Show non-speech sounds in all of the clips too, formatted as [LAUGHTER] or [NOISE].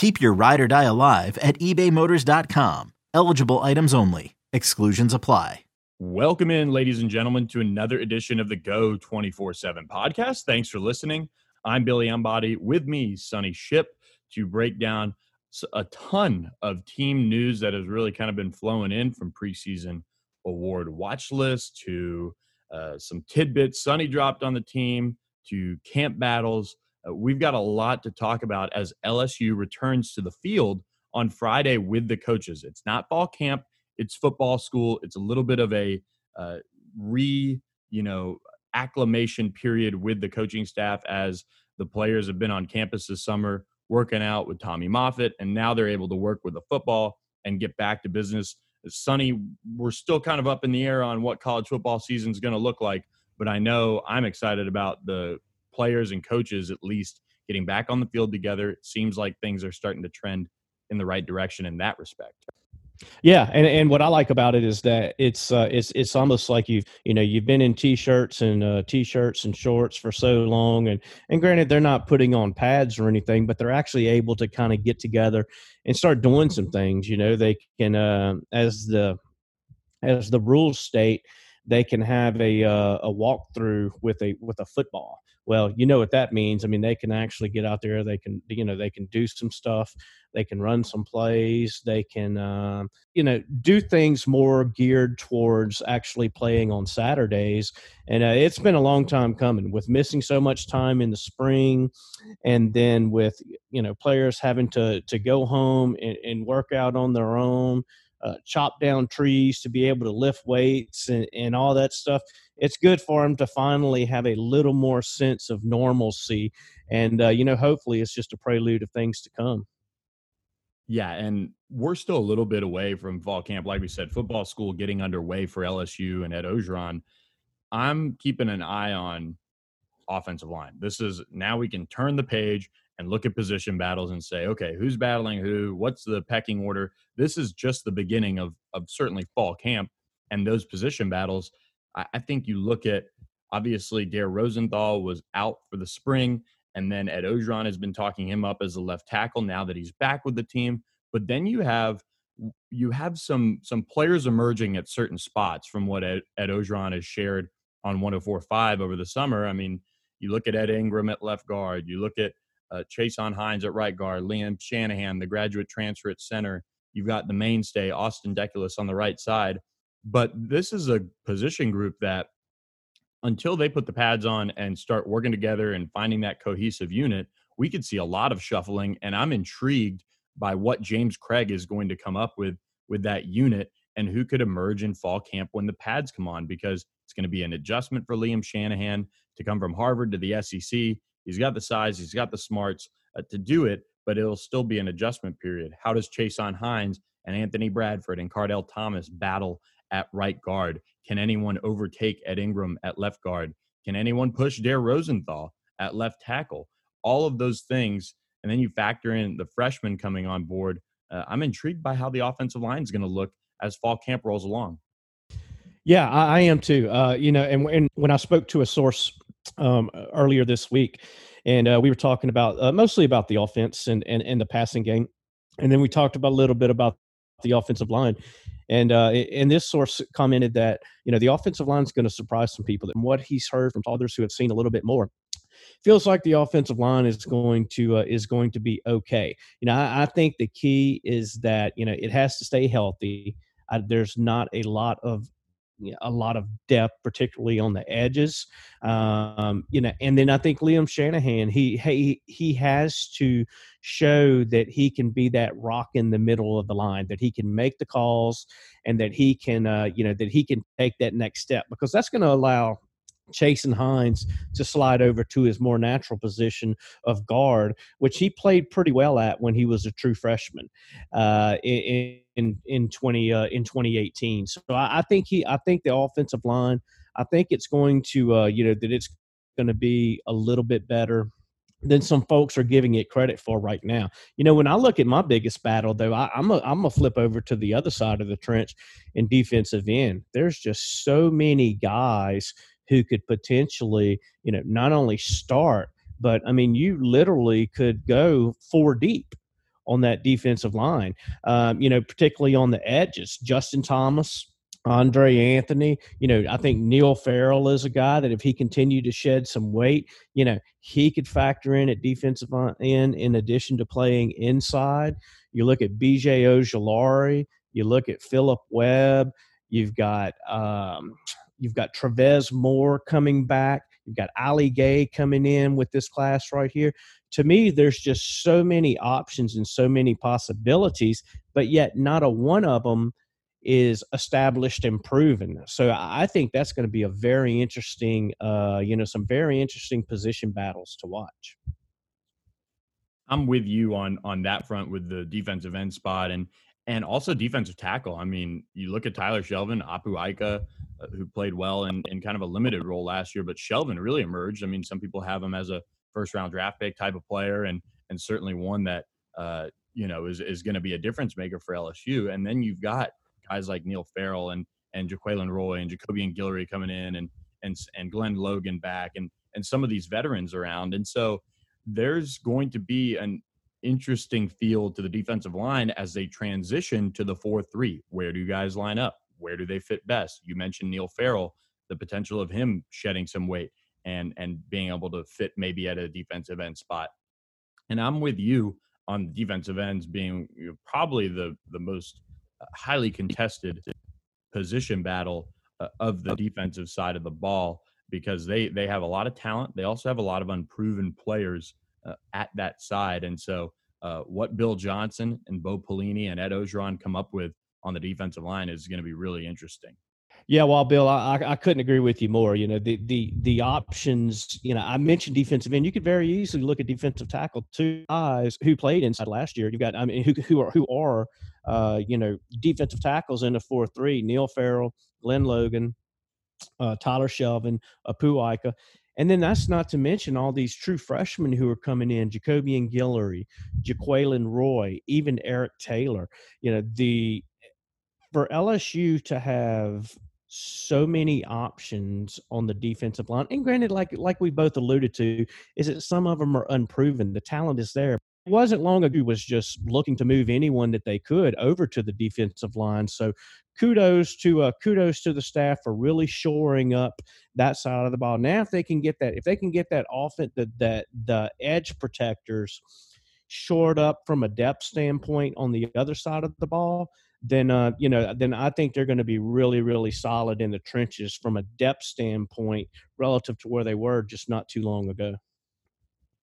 Keep your ride or die alive at ebaymotors.com. Eligible items only. Exclusions apply. Welcome in, ladies and gentlemen, to another edition of the Go 24 7 podcast. Thanks for listening. I'm Billy Embody. With me, Sonny Shipp, to break down a ton of team news that has really kind of been flowing in from preseason award watch list to uh, some tidbits Sonny dropped on the team to camp battles. Uh, we've got a lot to talk about as LSU returns to the field on Friday with the coaches. It's not fall camp, it's football school. It's a little bit of a uh, re, you know, acclimation period with the coaching staff as the players have been on campus this summer working out with Tommy Moffitt, and now they're able to work with the football and get back to business. Sonny, we're still kind of up in the air on what college football season is going to look like, but I know I'm excited about the players and coaches at least getting back on the field together. It seems like things are starting to trend in the right direction in that respect. Yeah, and, and what I like about it is that it's uh, it's it's almost like you've you know you've been in t-shirts and uh, t-shirts and shorts for so long, and and granted they're not putting on pads or anything, but they're actually able to kind of get together and start doing some things. You know, they can uh, as the as the rules state, they can have a uh, a walkthrough with a with a football well you know what that means. I mean they can actually get out there they can you know they can do some stuff they can run some plays they can uh, you know do things more geared towards actually playing on saturdays. And uh, it's been a long time coming with missing so much time in the spring and then with you know players having to to go home and, and work out on their own uh, chop down trees to be able to lift weights and, and all that stuff. It's good for them to finally have a little more sense of normalcy. And, uh, you know, hopefully it's just a prelude of things to come. Yeah, and we're still a little bit away from fall camp. Like we said, football school getting underway for LSU and Ed Orgeron. I'm keeping an eye on offensive line. This is now we can turn the page and look at position battles and say, okay, who's battling who? What's the pecking order? This is just the beginning of of certainly fall camp and those position battles. I, I think you look at obviously Dare Rosenthal was out for the spring, and then Ed Orgeron has been talking him up as a left tackle now that he's back with the team. But then you have you have some some players emerging at certain spots from what Ed, Ed Orgeron has shared on 104.5 over the summer. I mean, you look at Ed Ingram at left guard, you look at uh, Chasen Hines at right guard, Liam Shanahan, the graduate transfer at center. You've got the mainstay, Austin Deculus, on the right side. But this is a position group that, until they put the pads on and start working together and finding that cohesive unit, we could see a lot of shuffling. And I'm intrigued by what James Cregg is going to come up with with that unit and who could emerge in fall camp when the pads come on because it's going to be an adjustment for Liam Shanahan to come from Harvard to the SEC. He's got the size, he's got the smarts uh, to do it, but it'll still be an adjustment period. How does Chasen Hines and Anthony Bradford and Kardell Thomas battle at right guard? Can anyone overtake Ed Ingram at left guard? Can anyone push Dare Rosenthal at left tackle? All of those things. And then you factor in the freshmen coming on board. Uh, I'm intrigued by how the offensive line is going to look as fall camp rolls along. Yeah, I, I am too. Uh, you know, and, and when I spoke to a source um, earlier this week, and uh, we were talking about uh, mostly about the offense and, and and the passing game, and then we talked about a little bit about the offensive line. And uh, and this source commented that you know the offensive line is going to surprise some people. And what he's heard from others who have seen a little bit more, feels like the offensive line is going to uh, is going to be okay. You know, I, I, think the key is that you know it has to stay healthy. I, there's not a lot of a lot of depth, particularly on the edges. Um, you know, and then I think Liam Shanahan he he he has to show that he can be that rock in the middle of the line, that he can make the calls, and that he can uh, you know that he can take that next step because that's going to allow Chasen Hines to slide over to his more natural position of guard, which he played pretty well at when he was a true freshman uh, in in in twenty uh, in twenty eighteen. So I, I, think he I think the offensive line I think it's going to uh, you know that it's going to be a little bit better than some folks are giving it credit for right now. You know, when I look at my biggest battle, though, I, am a I'm a flip over to the other side of the trench in defensive end. There's just so many guys who could potentially, you know, not only start, but I mean, you literally could go four deep on that defensive line. Um, you know, particularly on the edges, Justin Thomas. Andre Anthony, you know, I think Neil Farrell is a guy that if he continued to shed some weight, you know, he could factor in at defensive end in addition to playing inside. You look at BJ Ojulari, you look at Philip Webb, you've got um, You've got Travez Moore coming back. You've got Ali Gaye coming in with this class right here. To me, there's just so many options and so many possibilities, but yet not a one of them is established and proven. So I think that's going to be a very interesting, uh, you know, some very interesting position battles to watch. I'm with you on on that front with the defensive end spot and and also defensive tackle. I mean, you look at Tyler Shelvin, Apu Ika, uh, who played well in, in kind of a limited role last year, but Shelvin really emerged. I mean, some people have him as a first round draft pick type of player, and and certainly one that uh, you know is is going to be a difference maker for LSU. And then you've got guys like Neil Farrell and and Jaquelin Roy and Jacobian Guillory coming in, and and and Glenn Logan back, and and some of these veterans around, and so there's going to be an interesting feel to the defensive line as they transition to the 4 3. Where do you guys line up? Where do they fit best? You mentioned Neil Farrell, the potential of him shedding some weight and and being able to fit maybe at a defensive end spot. And I'm with you on defensive ends being probably the the most uh, highly contested position battle uh, of the defensive side of the ball because they they have a lot of talent. They also have a lot of unproven players uh, at that side. And so, uh, what Bill Johnson and Bo Pelini and Ed Orgeron come up with on the defensive line is going to be really interesting. Yeah, well, Bill, I, I couldn't agree with you more. You know, the the the options. You know, I mentioned defensive end. You could very easily look at defensive tackle. Two guys who played inside last year. You've got, I mean, who who are who are, uh, you know, defensive tackles in the four three. Neil Farrell, Glenn Logan, uh, Tyler Shelvin, Apu Ika. And then that's not to mention all these true freshmen who are coming in, Jacobian Guillory, Jaquelin Roy, even Eric Taylor. You know, the for LSU to have so many options on the defensive line, and granted, like like we both alluded to, is that some of them are unproven. The talent is there, wasn't long ago was just looking to move anyone that they could over to the defensive line. So kudos to uh, kudos to the staff for really shoring up that side of the ball. Now, if they can get that, if they can get that offense, that that the edge protectors shored up from a depth standpoint on the other side of the ball, then uh, you know, then I think they're going to be really, really solid in the trenches from a depth standpoint relative to where they were just not too long ago.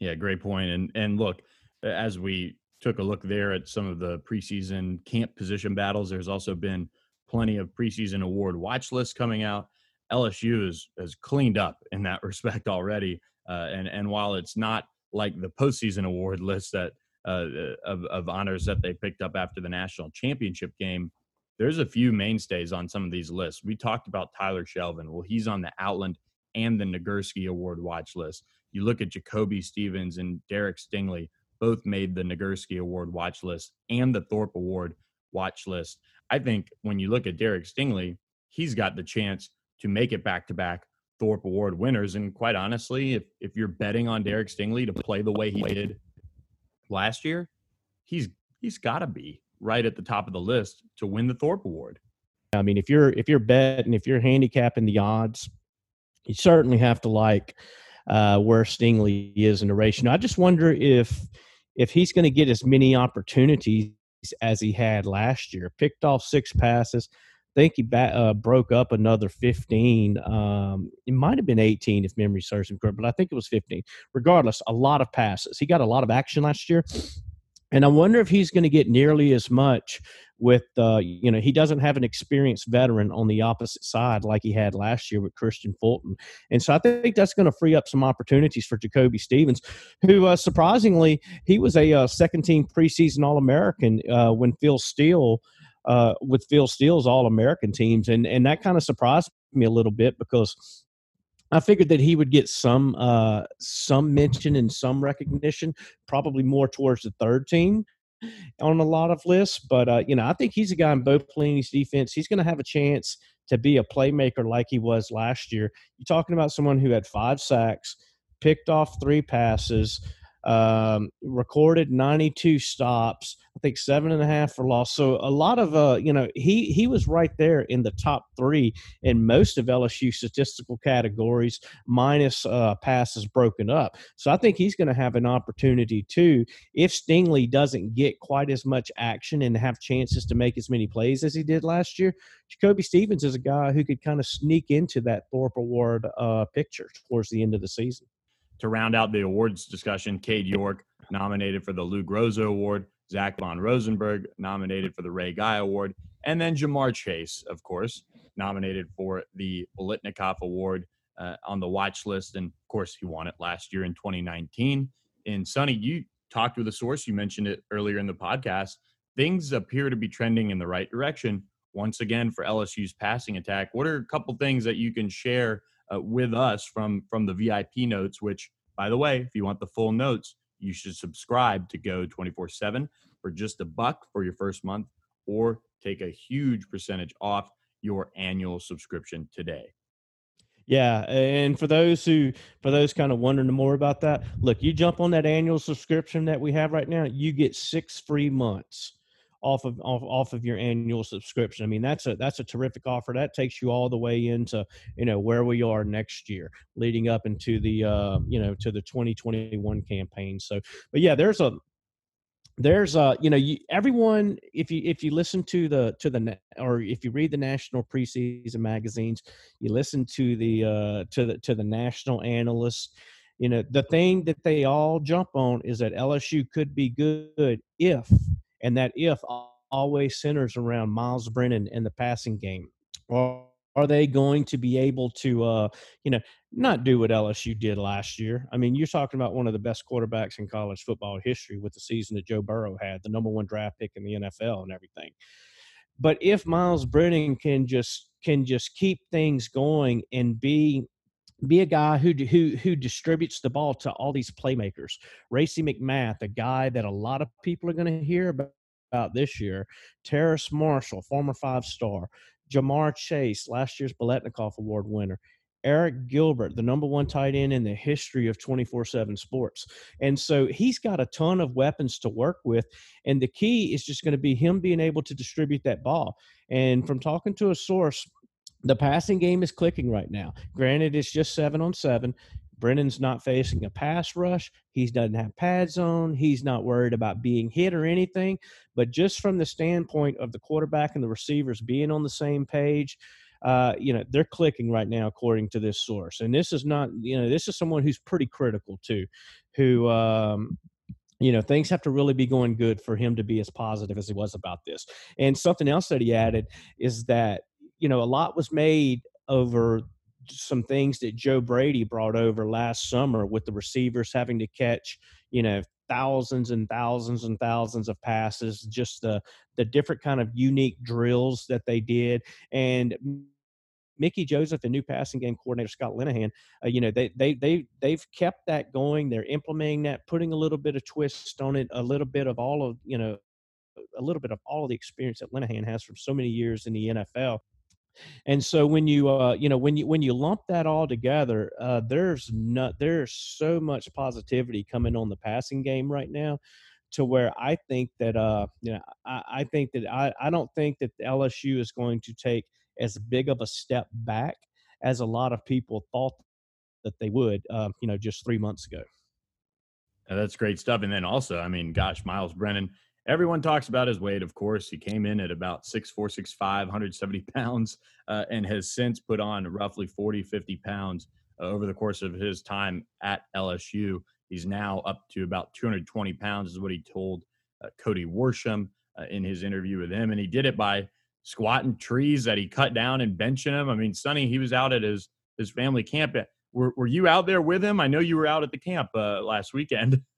Yeah, great point. And and look, as we took a look there at some of the preseason camp position battles, there's also been plenty of preseason award watch lists coming out. LSU is has cleaned up in that [LAUGHS] respect already, uh, and and while it's not like the postseason award [LAUGHS] list that uh, of, of honors that they picked up after the national championship game, there's a few mainstays on some of these lists. We talked about Tyler Shelvin. Well, he's on the Outland and the Nagurski Award watch list. You look at Jacoby Stevens and Derek Stingley both made the Nagurski Award watch list and the Thorpe Award watch list. I think when you look at Derek Stingley, he's got the chance to make it back to back Thorpe Award winners. And quite honestly, if, if you're betting on Derek Stingley to play the way he did last year, he's he's got to be right at the top of the list to win the Thorpe Award. I mean, if you're if you're betting, if you're handicapping the odds, you certainly have to like uh, where Stingley is in the race. You know, I just wonder if if he's going to get as many opportunities as he had last year, picked off six passes. think he uh, broke up another 15. Um, it might have been 18 if memory serves me correct, but I think it was 15. Regardless, a lot of passes. He got a lot of action last year. And I wonder if he's going to get nearly as much with, uh, you know, he doesn't have an experienced veteran on the opposite side like he had last year with Kristian Fulton. And so I think that's going to free up some opportunities for Jacoby Stevens, who uh, surprisingly, he was a uh, second team preseason All American uh, when Phil Steele. Uh, with Phil Steele's All American teams, and and that kind of surprised me a little bit because I figured that he would get some uh, some mention and some recognition, probably more towards the third team on a lot of lists. But uh, you know, I think he's a guy in Bo Pelini's defense. He's going to have a chance to be a playmaker like he was last year. You're talking about someone who had five sacks, picked off three passes, um, recorded 92 stops. I think seven and a half for loss. So a lot of uh, you know, he he was right there in the top three in most of LSU statistical categories, minus uh, passes broken up. So I think he's going to have an opportunity too if Stingley doesn't get quite as much action and have chances to make as many plays as he did last year. Jacoby Stevens is a guy who could kind of sneak into that Thorpe Award uh, picture towards the end of the season to round out the awards discussion, Cade York nominated for the Lou Groza Award, Zach Von Rosenberg nominated for the Ray Guy Award, and then Ja'Marr Chase, of course, nominated for the Biletnikoff Award uh, on the watch list. And of course, he won it last year in 2019. And Sonny, you talked with a source, you mentioned it earlier in the podcast. Things appear to be trending in the right direction once again for LSU's passing attack. What are a couple things that you can share uh, with us from from the VIP notes. Which, by the way, if you want the full notes, you should subscribe to Go twenty four seven for just a buck for your first month, or take a huge percentage off your annual subscription today. Yeah, and for those who for those kind of wondering more about that, look, you jump on that annual subscription that we have right now, you get 6 free months off of off, off of your annual subscription. I mean, that's a that's a terrific offer. That takes you all the way into you know where we are next year, leading up into the uh, you know to the 2021 campaign. So, but yeah, there's a there's a you know you, everyone if you if you listen to the to the or if you read the national preseason magazines you listen to the uh to the to the national analysts you know the thing that they all jump on is that lsu could be good if and that if always centers around Miles Brennan and the passing game. Or are they going to be able to, uh, you know, not do what LSU did last year? I mean, you're talking about one of the best quarterbacks in college football history with the season that Joe Burrow had, the number one draft pick in the NFL and everything. But if Miles Brennan can just can just keep things going and be be a guy who who who distributes the ball to all these playmakers. Racey McMath, a guy that a lot of people are going to hear about, this year. Terrace Marshall, former five star. Ja'Marr Chase, last year's Biletnikoff Award winner. Arik Gilbert, the number one tight end in the history of 24 7 sports. And so he's got a ton of weapons to work with. And the key is just going to be him being able to distribute that ball. And from talking to a source, the passing game is clicking right now. Granted, it's just seven on seven. Brennan's not facing a pass rush. He doesn't have pads on. He's not worried about being hit or anything. But just from the standpoint of the quarterback and the receivers being on the same page, uh, you know, they're clicking right now, according to this source. And this is not, you know, this is someone who's pretty critical too, who, um, you know, things have to really be going good for him to be as positive as he was about this. And something else that he added is that you know, a lot was made over some things that Joe Brady brought over last summer with the receivers having to catch, you know, thousands and thousands and thousands of passes, just the the different kind of unique drills that they did. And Mickey Joseph and new passing game coordinator Scott Linehan, uh, you know, they they they they've kept that going. They're implementing that, putting a little bit of twist on it, a little bit of all of you know, a little bit of all of the experience that Linehan has from so many years in the NFL. And so when you uh, you know when you when you lump that all together, uh, there's not there's so much positivity coming on the passing game right now, to where I think that uh you know I, I think that I I don't think that LSU is going to take as big of a step back as a lot of people thought that they would uh, you know just three months ago. that's great stuff. And then also, I mean, gosh, Miles Brennan everyone talks about his weight. Of course, he came in at about six four, six five, 170 [LAUGHS] pounds, uh, and has since put on roughly 40, 50 pounds uh, over the course of his time at LSU. He's now up to about 220 pounds, is what he told uh, Cody Worsham uh, in his interview with him, and he did it by squatting trees that he cut down and benching them. I mean, Sonny, he was out at his his family camp. Were were you out there with him? I know you were out at the camp uh, last weekend. [LAUGHS]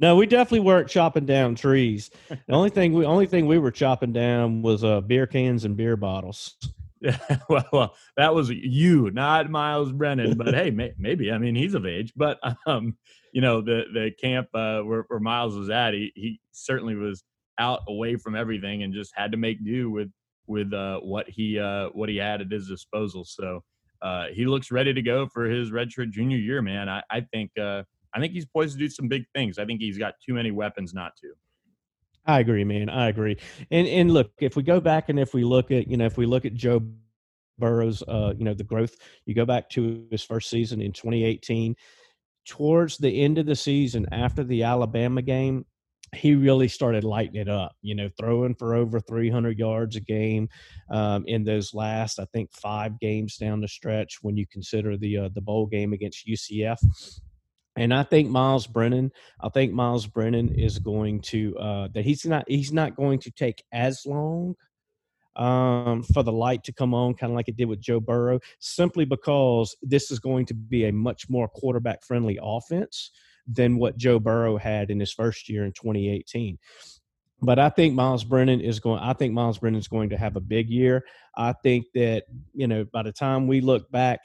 No, we definitely weren't chopping down trees. The only thing we only thing we were chopping down was uh, beer cans and beer bottles. Yeah, [LAUGHS] well, well, that was you, not Miles Brennan. But hey, may, maybe I mean he's of age. But [LAUGHS] um, you know the the camp uh, where, where Miles was at, he he certainly was out away from everything and just had to make do with with uh, what he uh, what he had at his disposal. So uh, he looks ready to go for his redshirt junior year, man. I, I think uh, I think he's poised to do some big things. I think he's got too many weapons not to. I agree, man. I agree. And and look, if we go back and if we look at you know if we look at Joe Burrow's uh, you know the growth, you go back to his first season in 2018. Towards the end of the season, after the Alabama game, he really started lighting it up, you know, throwing for over 300 yards a game um, in those last, I think, five games down the stretch when you consider the uh, the bowl game against UCF. And I think Miles Brennan, I think Miles Brennan is going to uh, that he's not he's not going to take as long um, for the light to come on, kind of like it did with Joe Burrow, simply because this is going to be a much more quarterback friendly offense than what Joe Burrow had in his first year in 2018. But I think Miles Brennan is going. I think Miles Brennan is going to have a big year. I think that you know by the time we look back,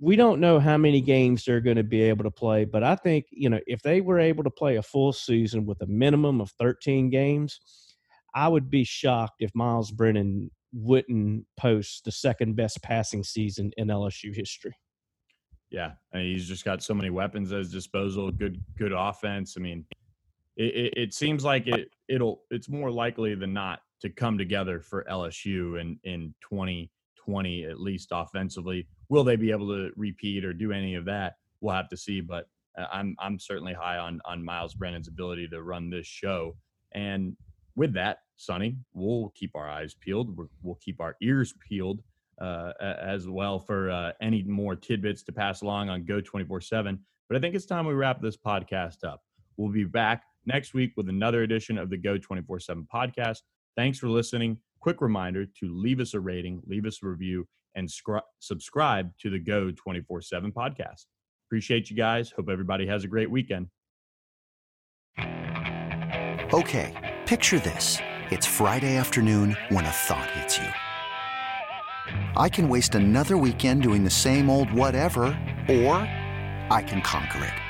we don't know how many games they're going to be able to play. But I think you know if they were able to play a full season with a minimum of 13 games, I would be shocked if Miles Brennan wouldn't post the second best passing season in LSU history. Yeah, I mean, he's just got so many weapons at his disposal. Good, good offense. I mean, it, it, it, seems like it it'll it's more likely than not to come together for LSU in in 2020 at least offensively. Will they be able to repeat or do any of that? We'll have to see. But uh, I'm I'm certainly high on on Miles Brennan's ability to run this show. And with that, Sonny, we'll keep our eyes peeled. We'll keep our ears peeled uh, as well for uh, any more tidbits to pass along on Go 24 7. But I think it's time we wrap this podcast up. We'll be back next week with another edition of the Go 24 7 podcast. Thanks for listening. Quick reminder to leave us a rating, leave us a review, and scri- subscribe to the Go 24 7 podcast. Appreciate you guys. Hope everybody has a great weekend. Okay, picture this. It's Friday afternoon when a thought hits you. I can waste another weekend doing the same old whatever, or I can conquer it.